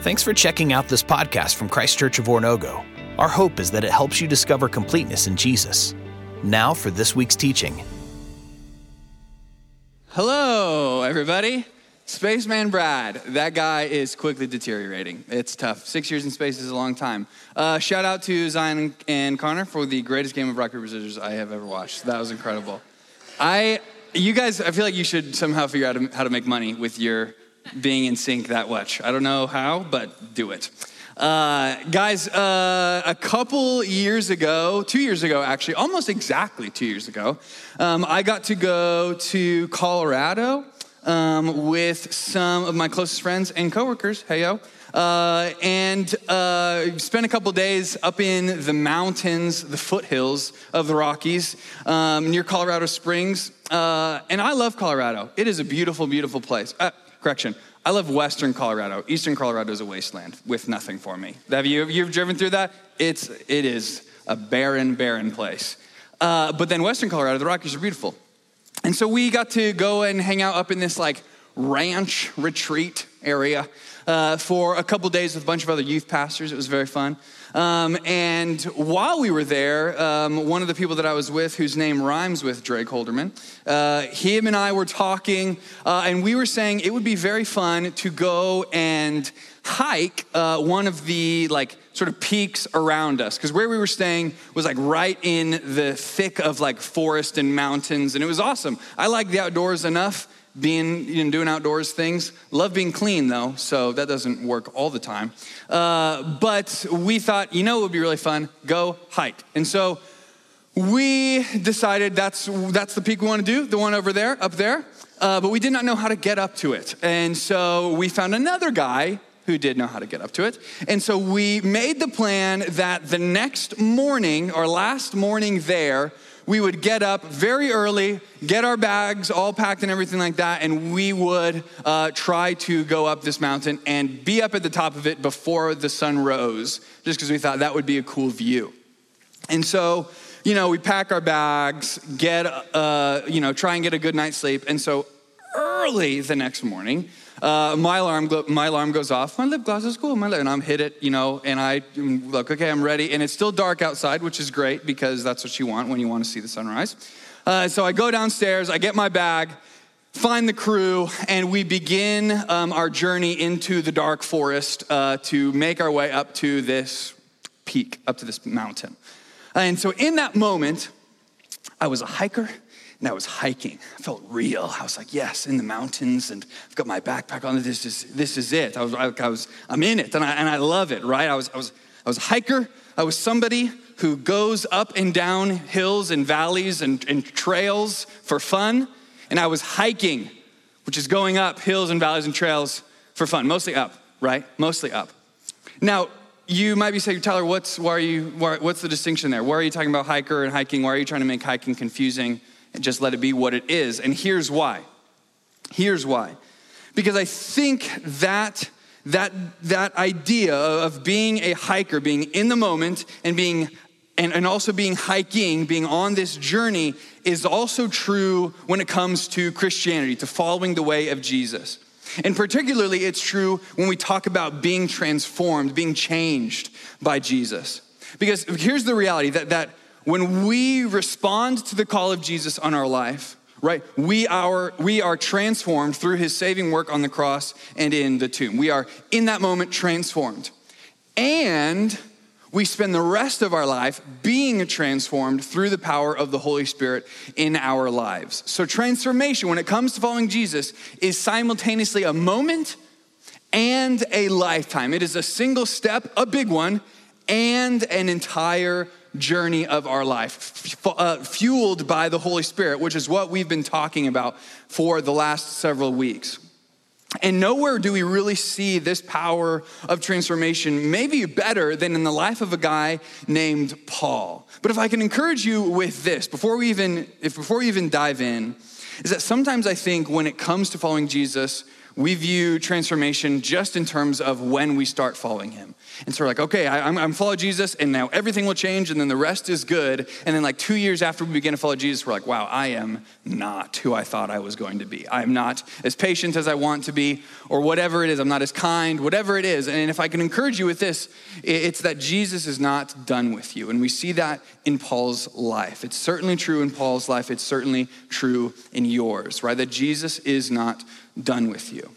Thanks for checking out this podcast from Christ Church of Oronogo. Our hope is that it helps you discover completeness in Jesus. Now for this week's teaching. Hello, everybody. Spaceman Brad. That guy is quickly deteriorating. It's tough. Six years in space is a long time. Uh, shout out to Zion and Connor for the greatest game of rock paper scissors I have ever watched. That was incredible. I, you guys, I feel like you should somehow figure out how to make money with your being in sync that much. I don't know how, but do it. Uh, guys, uh, a couple years ago, two years ago actually, almost exactly two years ago, um, I got to go to Colorado um, with some of my closest friends and coworkers. Hey yo. Uh, and uh, spent a couple days up in the mountains, the foothills of the Rockies um, near Colorado Springs. Uh, and I love Colorado. It is a beautiful, beautiful place. Uh, correction. I love Western Colorado. Eastern Colorado is a wasteland with nothing for me. Have you you've driven through that? It's it is a barren, barren place. Uh, but then Western Colorado, the Rockies are beautiful, and so we got to go and hang out up in this like ranch retreat area uh, for a couple days with a bunch of other youth pastors. It was very fun. Um, and while we were there, um, one of the people that I was with, whose name rhymes with Drake Holderman, uh, him and I were talking, uh, and we were saying it would be very fun to go and hike uh, one of the like sort of peaks around us. Because where we were staying was like right in the thick of like forest and mountains and it was awesome. I like the outdoors enough being you know, doing outdoors things. Love being clean though, so that doesn't work all the time. Uh, but we thought, you know, it would be really fun. Go hike, and so we decided that's that's the peak we want to do, the one over there, up there. Uh, but we did not know how to get up to it, and so we found another guy who did know how to get up to it. And so we made the plan that the next morning, or last morning there, we would get up very early, get our bags all packed and everything like that, and we would uh, try to go up this mountain and be up at the top of it before the sun rose, just because we thought that would be a cool view. And so, you know, we pack our bags, get, uh, you know, try and get a good night's sleep. And so early the next morning, uh, my alarm my alarm goes off. My lip gloss is cool. My lip, and I'm hit it, you know, and I look, okay, I'm ready. And it's still dark outside, which is great because that's what you want when you want to see the sunrise. Uh, so I go downstairs, I get my bag, find the crew, and we begin um, our journey into the dark forest uh, to make our way up to this peak, up to this mountain. And so in that moment, I was a hiker and I was hiking. I felt real. I was like, yes, in the mountains, and I've got my backpack on. This is this is it. I was, I, was I'm in it, and I, and I love it. Right? I was I was I was a hiker. I was somebody who goes up and down hills and valleys and, and trails for fun, and I was hiking, which is going up hills and valleys and trails for fun, mostly up. Right? Mostly up. Now, you might be saying, Tyler, what's, why are you, why, what's the distinction there? Why are you talking about hiker and hiking? Why are you trying to make hiking confusing? And just let it be what it is. And here's why. Here's why. Because I think that that that idea of being a hiker, being in the moment and being and, and also being hiking, being on this journey is also true when it comes to Christianity, to following the way of Jesus. And particularly, it's true when we talk about being transformed, being changed by Jesus. Because here's the reality that, that when we respond to the call of Jesus on our life, right, we are, we are transformed through his saving work on the cross and in the tomb. We are in that moment transformed. And we spend the rest of our life being transformed through the power of the Holy Spirit in our lives. So, transformation, when it comes to following Jesus, is simultaneously a moment and a lifetime. It is a single step, a big one, and an entire journey of our life, uh, fueled by the Holy Spirit, which is what we've been talking about for the last several weeks. And nowhere do we really see this power of transformation, maybe better than in the life of a guy named Paul. But if I can encourage you with this, before we even, if before we even dive in, is that sometimes I think when it comes to following Jesus, we view transformation just in terms of when we start following him. And so we're like, okay, I, am I'm following Jesus, and now everything will change, and then the rest is good. And then, like two years after we begin to follow Jesus, we're like, wow, I am not who I thought I was going to be. I'm not as patient as I want to be, or whatever it is. I'm not as kind, whatever it is. And if I can encourage you with this, it's that Jesus is not done with you. And we see that in Paul's life. It's certainly true in Paul's life, it's certainly true in yours, right? That Jesus is not done with you.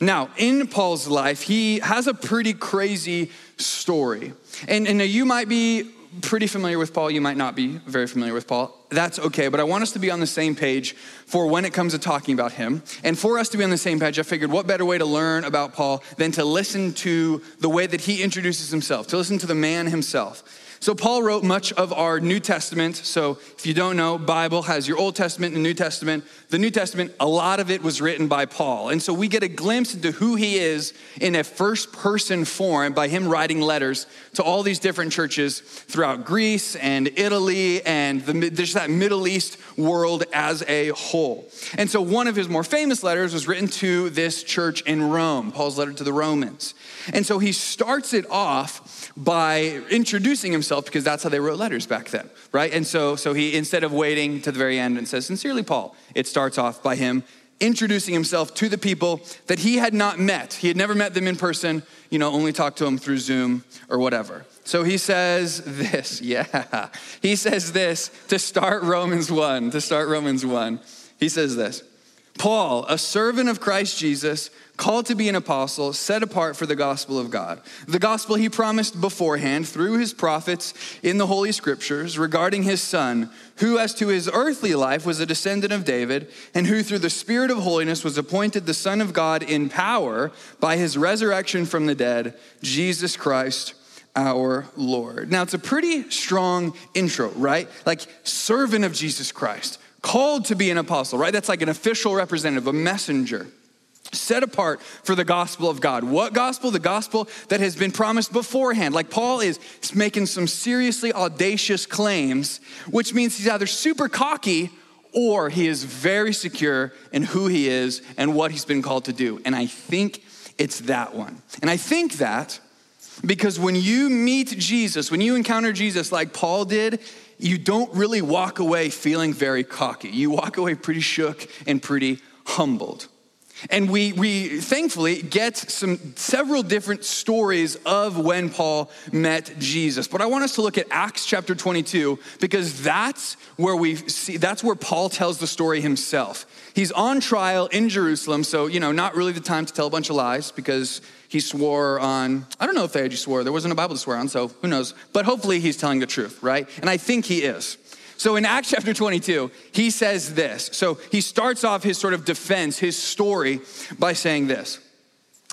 Now, in Paul's life, he has a pretty crazy story. And, and you might be pretty familiar with Paul, you might not be very familiar with Paul. That's okay, but I want us to be on the same page for when it comes to talking about him. And for us to be on the same page, I figured what better way to learn about Paul than to listen to the way that he introduces himself, to listen to the man himself. So, Paul wrote much of our New Testament. So, if you don't know, Bible has your Old Testament and New Testament. The New Testament, a lot of it was written by Paul. And so we get a glimpse into who he is in a first person form by him writing letters to all these different churches throughout Greece and Italy and the, there's that Middle East world as a whole. And so one of his more famous letters was written to this church in Rome, Paul's letter to the Romans. And so he starts it off by introducing himself because that's how they wrote letters back then, right? And so, so he, instead of waiting to the very end and says, Sincerely, Paul, it starts off by him introducing himself to the people that he had not met. He had never met them in person, you know, only talked to them through Zoom or whatever. So he says this, yeah. He says this to start Romans 1, to start Romans 1. He says this Paul, a servant of Christ Jesus, called to be an apostle, set apart for the gospel of God. The gospel he promised beforehand through his prophets in the Holy Scriptures regarding his son, who, as to his earthly life, was a descendant of David, and who, through the Spirit of holiness, was appointed the Son of God in power by his resurrection from the dead, Jesus Christ our Lord. Now, it's a pretty strong intro, right? Like, servant of Jesus Christ, called to be an apostle, right? That's like an official representative, a messenger set apart for the gospel of God. What gospel? The gospel that has been promised beforehand. Like Paul is making some seriously audacious claims, which means he's either super cocky or he is very secure in who he is and what he's been called to do. And I think it's that one. And I think that because when you meet Jesus, when you encounter Jesus like Paul did, you don't really walk away feeling very cocky. You walk away pretty shook and pretty humbled. And we, we thankfully get some several different stories of when Paul met Jesus. But I want us to look at Acts chapter 22 because that's where we see that's where Paul tells the story himself. He's on trial in Jerusalem, so you know, not really the time to tell a bunch of lies because he swore on I don't know if they actually swore. There wasn't a Bible to swear on, so who knows? But hopefully he's telling the truth, right? And I think he is. So in Acts chapter 22, he says this. So he starts off his sort of defense, his story, by saying this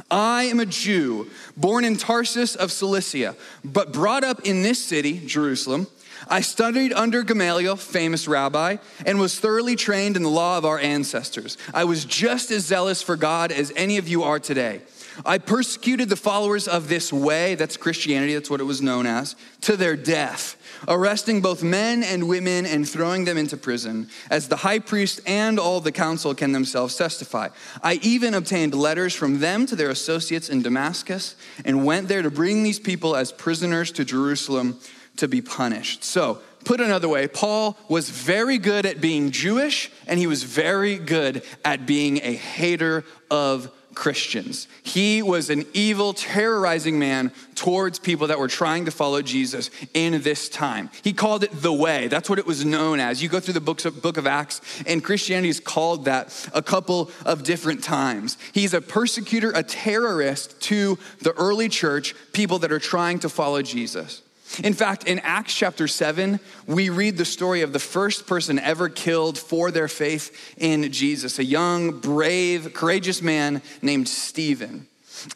I am a Jew, born in Tarsus of Cilicia, but brought up in this city, Jerusalem. I studied under Gamaliel, famous rabbi, and was thoroughly trained in the law of our ancestors. I was just as zealous for God as any of you are today. I persecuted the followers of this way, that's Christianity, that's what it was known as, to their death arresting both men and women and throwing them into prison, as the high priest and all the council can themselves testify. I even obtained letters from them to their associates in Damascus and went there to bring these people as prisoners to Jerusalem to be punished. So, put another way, Paul was very good at being Jewish and he was very good at being a hater of Christians. He was an evil, terrorizing man towards people that were trying to follow Jesus in this time. He called it the way. That's what it was known as. You go through the books of, book of Acts, and Christianity is called that a couple of different times. He's a persecutor, a terrorist to the early church, people that are trying to follow Jesus. In fact, in Acts chapter 7, we read the story of the first person ever killed for their faith in Jesus, a young, brave, courageous man named Stephen.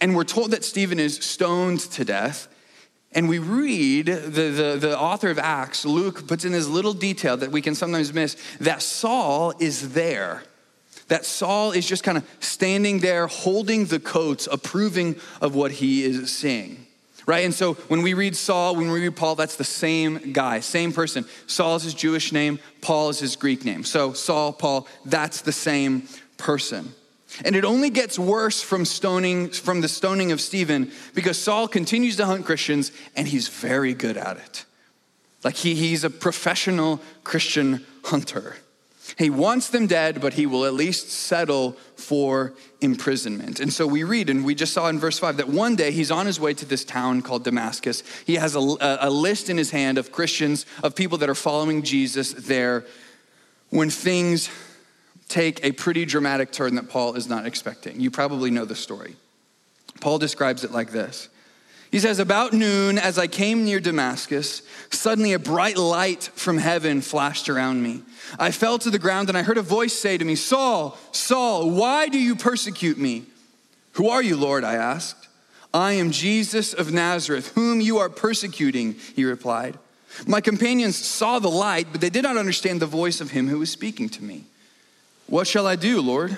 And we're told that Stephen is stoned to death. And we read, the, the, the author of Acts, Luke, puts in this little detail that we can sometimes miss that Saul is there. That Saul is just kind of standing there holding the coats, approving of what he is seeing right? And so when we read Saul, when we read Paul, that's the same guy, same person. Saul is his Jewish name, Paul is his Greek name. So Saul, Paul, that's the same person. And it only gets worse from stoning from the stoning of Stephen because Saul continues to hunt Christians and he's very good at it. Like he, he's a professional Christian hunter. He wants them dead, but he will at least settle for imprisonment. And so we read, and we just saw in verse 5 that one day he's on his way to this town called Damascus. He has a, a list in his hand of Christians, of people that are following Jesus there when things take a pretty dramatic turn that Paul is not expecting. You probably know the story. Paul describes it like this he says, About noon, as I came near Damascus, suddenly a bright light from heaven flashed around me. I fell to the ground and I heard a voice say to me, Saul, Saul, why do you persecute me? Who are you, Lord? I asked. I am Jesus of Nazareth, whom you are persecuting, he replied. My companions saw the light, but they did not understand the voice of him who was speaking to me. What shall I do, Lord?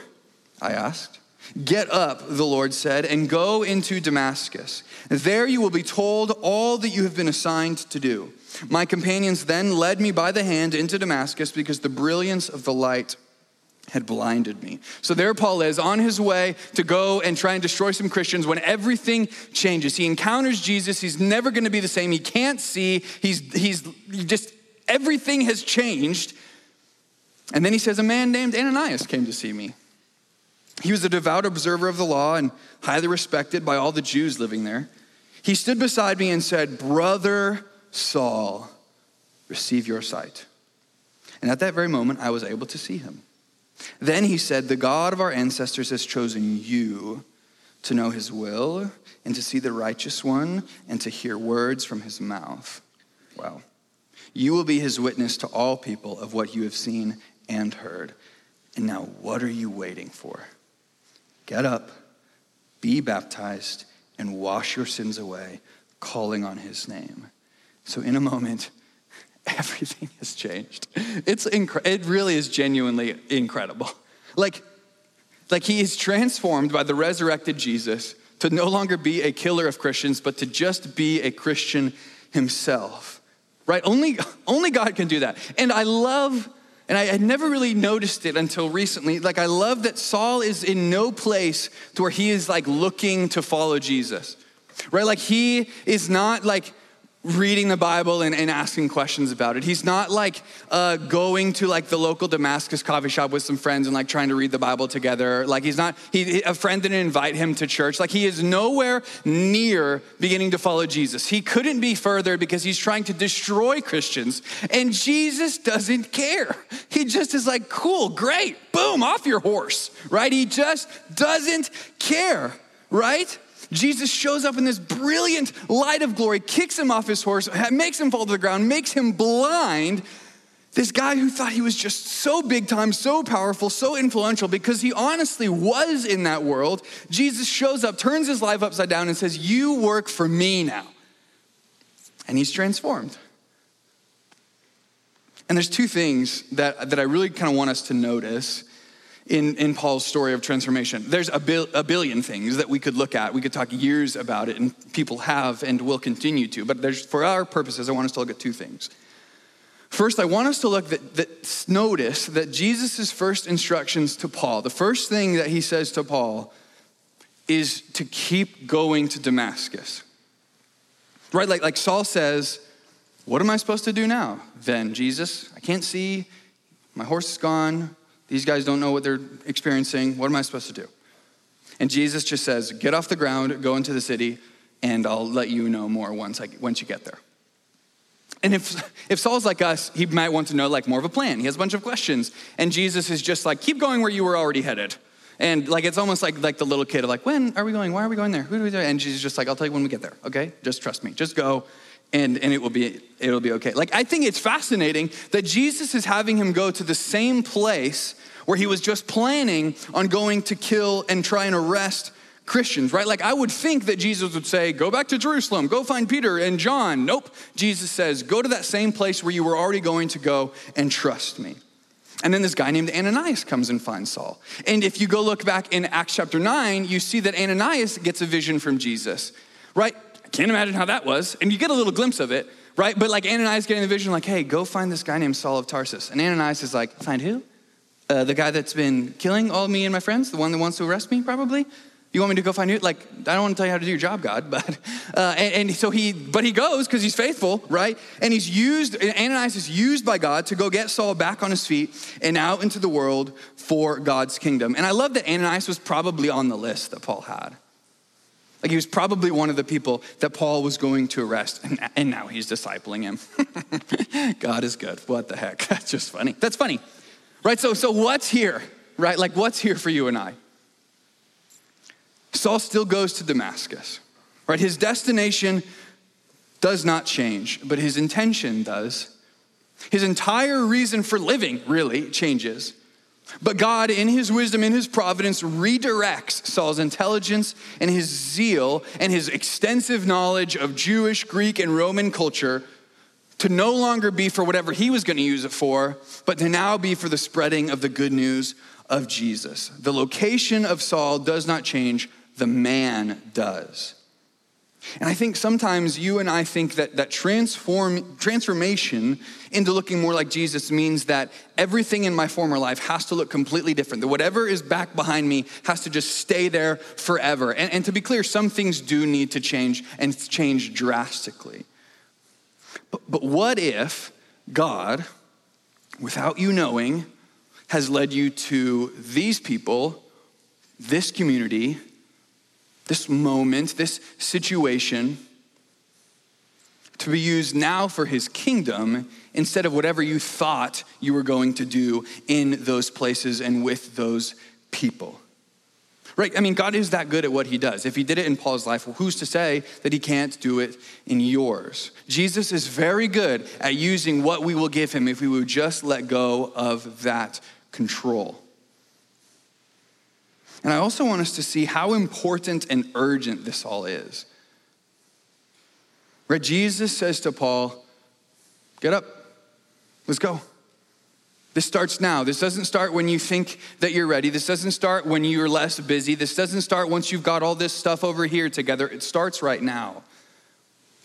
I asked. Get up, the Lord said, and go into Damascus. There you will be told all that you have been assigned to do. My companions then led me by the hand into Damascus because the brilliance of the light had blinded me. So there Paul is on his way to go and try and destroy some Christians when everything changes. He encounters Jesus. He's never going to be the same. He can't see. He's, he's just, everything has changed. And then he says, A man named Ananias came to see me. He was a devout observer of the law and highly respected by all the Jews living there. He stood beside me and said, Brother Saul, receive your sight. And at that very moment, I was able to see him. Then he said, The God of our ancestors has chosen you to know his will and to see the righteous one and to hear words from his mouth. Well, you will be his witness to all people of what you have seen and heard. And now, what are you waiting for? Get up, be baptized, and wash your sins away, calling on his name. So, in a moment, everything has changed. It's incre- it really is genuinely incredible. Like, like he is transformed by the resurrected Jesus to no longer be a killer of Christians, but to just be a Christian himself. Right? Only, only God can do that. And I love and I had never really noticed it until recently. Like, I love that Saul is in no place to where he is like looking to follow Jesus, right? Like, he is not like reading the Bible and, and, asking questions about it. He's not like uh, going to like the local Damascus coffee shop with some friends and like trying to read the Bible together. Like he's not, he, a friend didn't invite him to church. Like he is nowhere near beginning to follow Jesus. He couldn't be further because he's trying to destroy Christians. And Jesus doesn't care. He just is like, cool, great, boom, off your horse, right? He just doesn't care, right? Jesus shows up in this brilliant light of glory, kicks him off his horse, makes him fall to the ground, makes him blind. This guy who thought he was just so big time, so powerful, so influential, because he honestly was in that world, Jesus shows up, turns his life upside down, and says, You work for me now. And he's transformed. And there's two things that, that I really kind of want us to notice in, in Paul's story of transformation. There's a, bil- a billion things that we could look at. We could talk years about it, and people have and will continue to. But there's, for our purposes, I want us to look at two things. First, I want us to look that, that notice that Jesus' first instructions to Paul, the first thing that he says to Paul is to keep going to Damascus. Right? Like, like Saul says, What am I supposed to do now? Then, Jesus, I can't see, my horse is gone, these guys don't know what they're experiencing. What am I supposed to do? And Jesus just says, Get off the ground, go into the city, and I'll let you know more once, I, once you get there. And if, if Saul's like us, he might want to know like more of a plan. He has a bunch of questions. And Jesus is just like, keep going where you were already headed. And like it's almost like like the little kid of like, when are we going? Why are we going there? Who do we do? And Jesus is just like, I'll tell you when we get there. Okay? Just trust me. Just go and, and it will be it'll be okay. Like I think it's fascinating that Jesus is having him go to the same place where he was just planning on going to kill and try and arrest Christians, right? Like I would think that Jesus would say, Go back to Jerusalem, go find Peter and John. Nope. Jesus says, Go to that same place where you were already going to go and trust me. And then this guy named Ananias comes and finds Saul. And if you go look back in Acts chapter 9, you see that Ananias gets a vision from Jesus, can't imagine how that was. And you get a little glimpse of it, right? But like Ananias getting the vision, like, hey, go find this guy named Saul of Tarsus. And Ananias is like, find who? Uh, the guy that's been killing all me and my friends, the one that wants to arrest me, probably. You want me to go find you? Like, I don't want to tell you how to do your job, God, but uh, and, and, so he, but he goes because he's faithful, right? And he's used. Ananias is used by God to go get Saul back on his feet and out into the world for God's kingdom. And I love that Ananias was probably on the list that Paul had. Like he was probably one of the people that Paul was going to arrest, and, now he's discipling him. God is good. What the heck? That's just funny. That's funny, right? So, so what's here, right? Like what's here for you and I? Saul still goes to Damascus, right? His destination does not change, but his intention does. His entire reason for living really changes. But God, in his wisdom, in his providence, redirects Saul's intelligence and his zeal and his extensive knowledge of Jewish, Greek, and Roman culture to no longer be for whatever he was going to use it for, but to now be for the spreading of the good news of Jesus. The location of Saul does not change, the man does. And I think sometimes you and I think that, that transform, transformation into looking more like Jesus means that everything in my former life has to look completely different. That whatever is back behind me has to just stay there forever. And, and to be clear, some things do need to change and change drastically. But, but what if God, without you knowing, has led you to these people, this community, this moment, this situation, to be used now for his kingdom instead of whatever you thought you were going to do in those places and with those people. Right? I mean, God is that good at what he does. If he did it in Paul's life, well, who's to say that he can't do it in yours? Jesus is very good at using what we will give him if we would just let go of that control. And I also want us to see how important and urgent this all is. Right? Jesus says to Paul, Get up, let's go. This starts now. This doesn't start when you think that you're ready. This doesn't start when you're less busy. This doesn't start once you've got all this stuff over here together. It starts right now.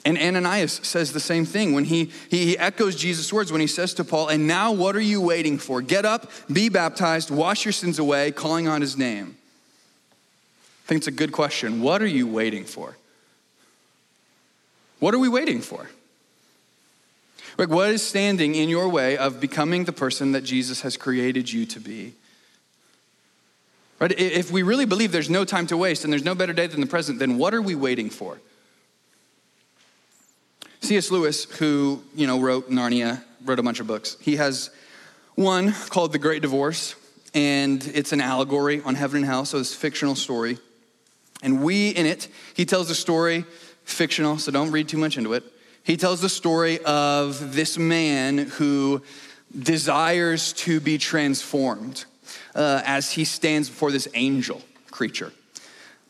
And Ananias says the same thing when he, he echoes Jesus' words when he says to Paul, And now what are you waiting for? Get up, be baptized, wash your sins away, calling on his name. I think it's a good question. What are you waiting for? What are we waiting for? Like, what is standing in your way of becoming the person that Jesus has created you to be? Right? If we really believe there's no time to waste and there's no better day than the present, then what are we waiting for? C.S. Lewis, who you know wrote Narnia, wrote a bunch of books. He has one called The Great Divorce, and it's an allegory on heaven and hell, so it's a fictional story. And we, in it, he tells a story, fictional, so don't read too much into it. He tells the story of this man who desires to be transformed uh, as he stands before this angel creature.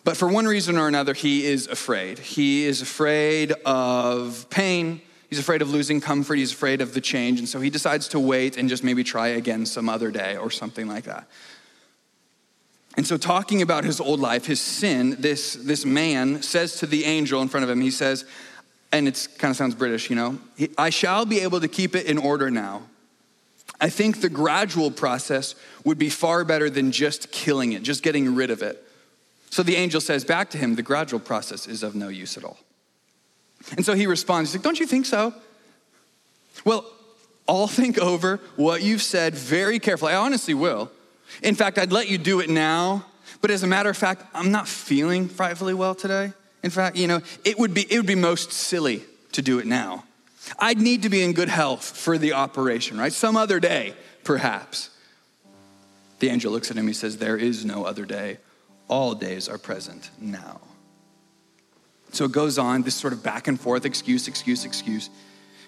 But for one reason or another, he is afraid. He is afraid of pain. He's afraid of losing comfort. He's afraid of the change. And so he decides to wait and just maybe try again some other day or something like that. And so, talking about his old life, his sin, this, this man says to the angel in front of him, he says, and it kind of sounds British, you know, I shall be able to keep it in order now. I think the gradual process would be far better than just killing it, just getting rid of it. So the angel says back to him, the gradual process is of no use at all. And so he responds, he's like, Don't you think so? Well, I'll think over what you've said very carefully. I honestly will. In fact, I'd let you do it now, but as a matter of fact, I'm not feeling frightfully well today. In fact, you know, it would be, it would be most silly to do it now. I'd need to be in good health for the operation, right? Some other day, perhaps. The angel looks at him, he says, There is no other day. All days are present now. So it goes on, this sort of back and forth excuse, excuse, excuse.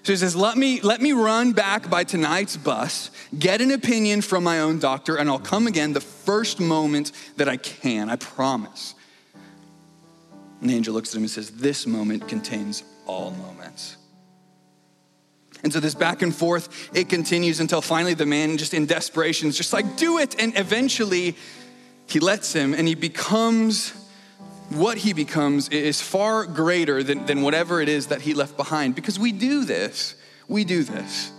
So he says, let me, let me run back by tonight's bus, get an opinion from my own doctor, and I'll come again the first moment that I can, I promise. And the angel looks at him and says, This moment contains all moments. And so this back and forth, it continues until finally the man, just in desperation, is just like, Do it. And eventually he lets him and he becomes what he becomes is far greater than, than whatever it is that he left behind because we do this. We do this.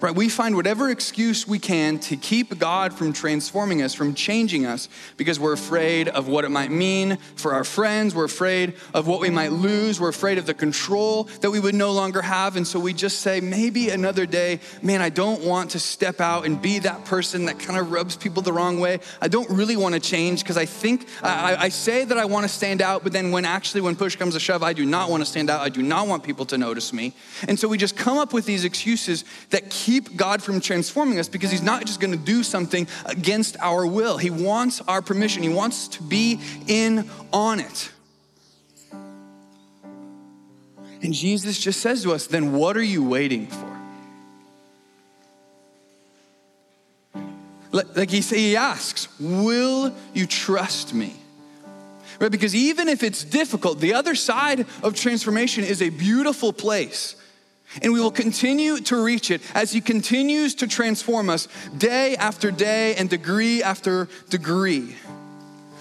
Right? We find whatever excuse we can to keep God from transforming us, from changing us, because we're afraid of what it might mean for our friends. We're afraid of what we might lose. We're afraid of the control that we would no longer have. And so we just say, maybe another day, man, I don't want to step out and be that person that kind of rubs people the wrong way. I don't really want to change because I think, I, I say that I want to stand out, but then when actually, when push comes to shove, I do not want to stand out. I do not want people to notice me. And so we just come up with these excuses that keep God from transforming us because He's not just going to do something against our will. He wants our permission, He wants to be in on it. And Jesus just says to us, then what are you waiting for? Like he, he asks, will you trust me? Right? Because even if it's difficult, the other side of transformation is a beautiful place. And we will continue to reach it as He continues to transform us day after day and degree after degree.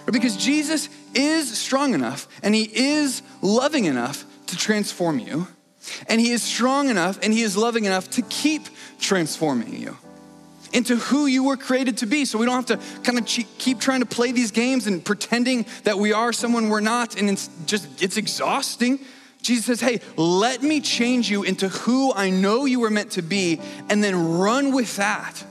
Because Jesus is strong enough and He is loving enough to transform you. And He is strong enough and He is loving enough to keep transforming you into who you were created to be. So we don't have to kind of keep trying to play these games and pretending that we are someone we're not. And it's just, it's exhausting. Jesus says, Hey, let me change you into who I know you were meant to be, and then run with that.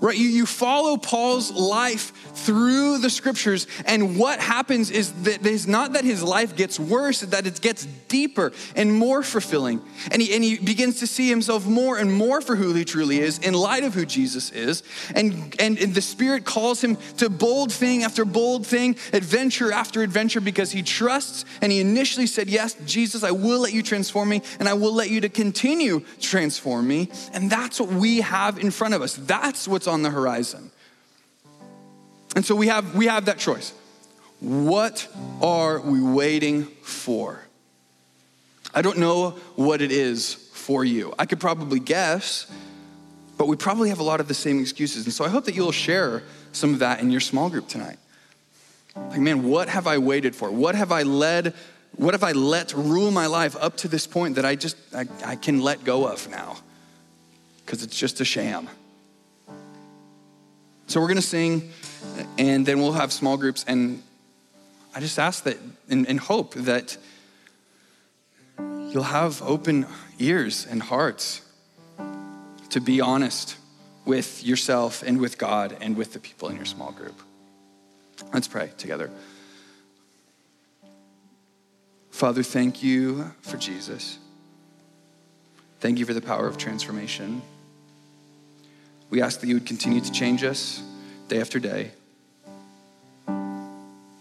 Right? You, you follow Paul's life through the scriptures. And what happens is that it's not that his life gets worse, that it gets deeper and more fulfilling. And he, and he begins to see himself more and more for who he truly is in light of who Jesus is. And, and, and the Spirit calls him to bold thing after bold thing, adventure after adventure, because he trusts and he initially said, Yes, Jesus, I will let you transform me and I will let you to continue transform me. And that's what we have in front of us. That's what's on the horizon. And so we have, we have that choice. What are we waiting for? I don't know what it is for you. I could probably guess, but we probably have a lot of the same excuses. And so I hope that you'll share some of that in your small group tonight. Like, man, what have I waited for? What have I led? What have I let rule my life up to this point that I just I, I can let go of now? Because it's just a sham. So we're gonna sing and then we'll have small groups. And I just ask that and hope that you'll have open ears and hearts to be honest with yourself and with God and with the people in your small group. Let's pray together. Father, thank you for Jesus. Thank you for the power of transformation. We ask that you would continue to change us day after day.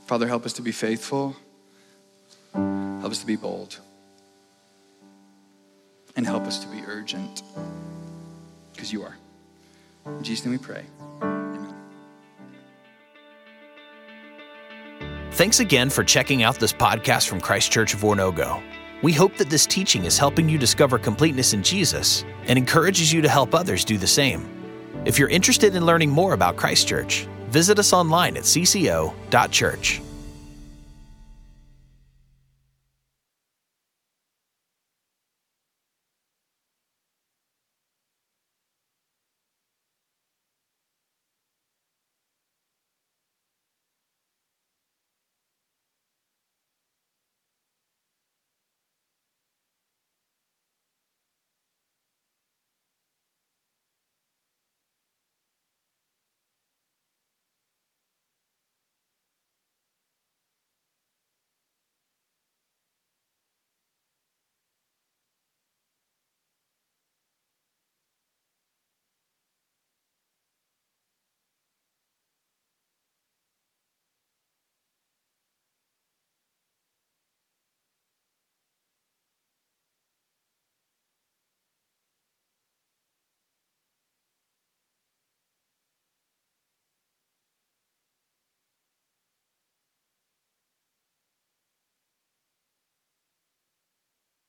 Father, help us to be faithful. Help us to be bold. And help us to be urgent. Because you are. In Jesus' name we pray. Amen. Thanks again for checking out this podcast from Christ Church of Oronogo. We hope that this teaching is helping you discover completeness in Jesus and encourages you to help others do the same. If you're interested in learning more about Christchurch, visit us online at cco.church.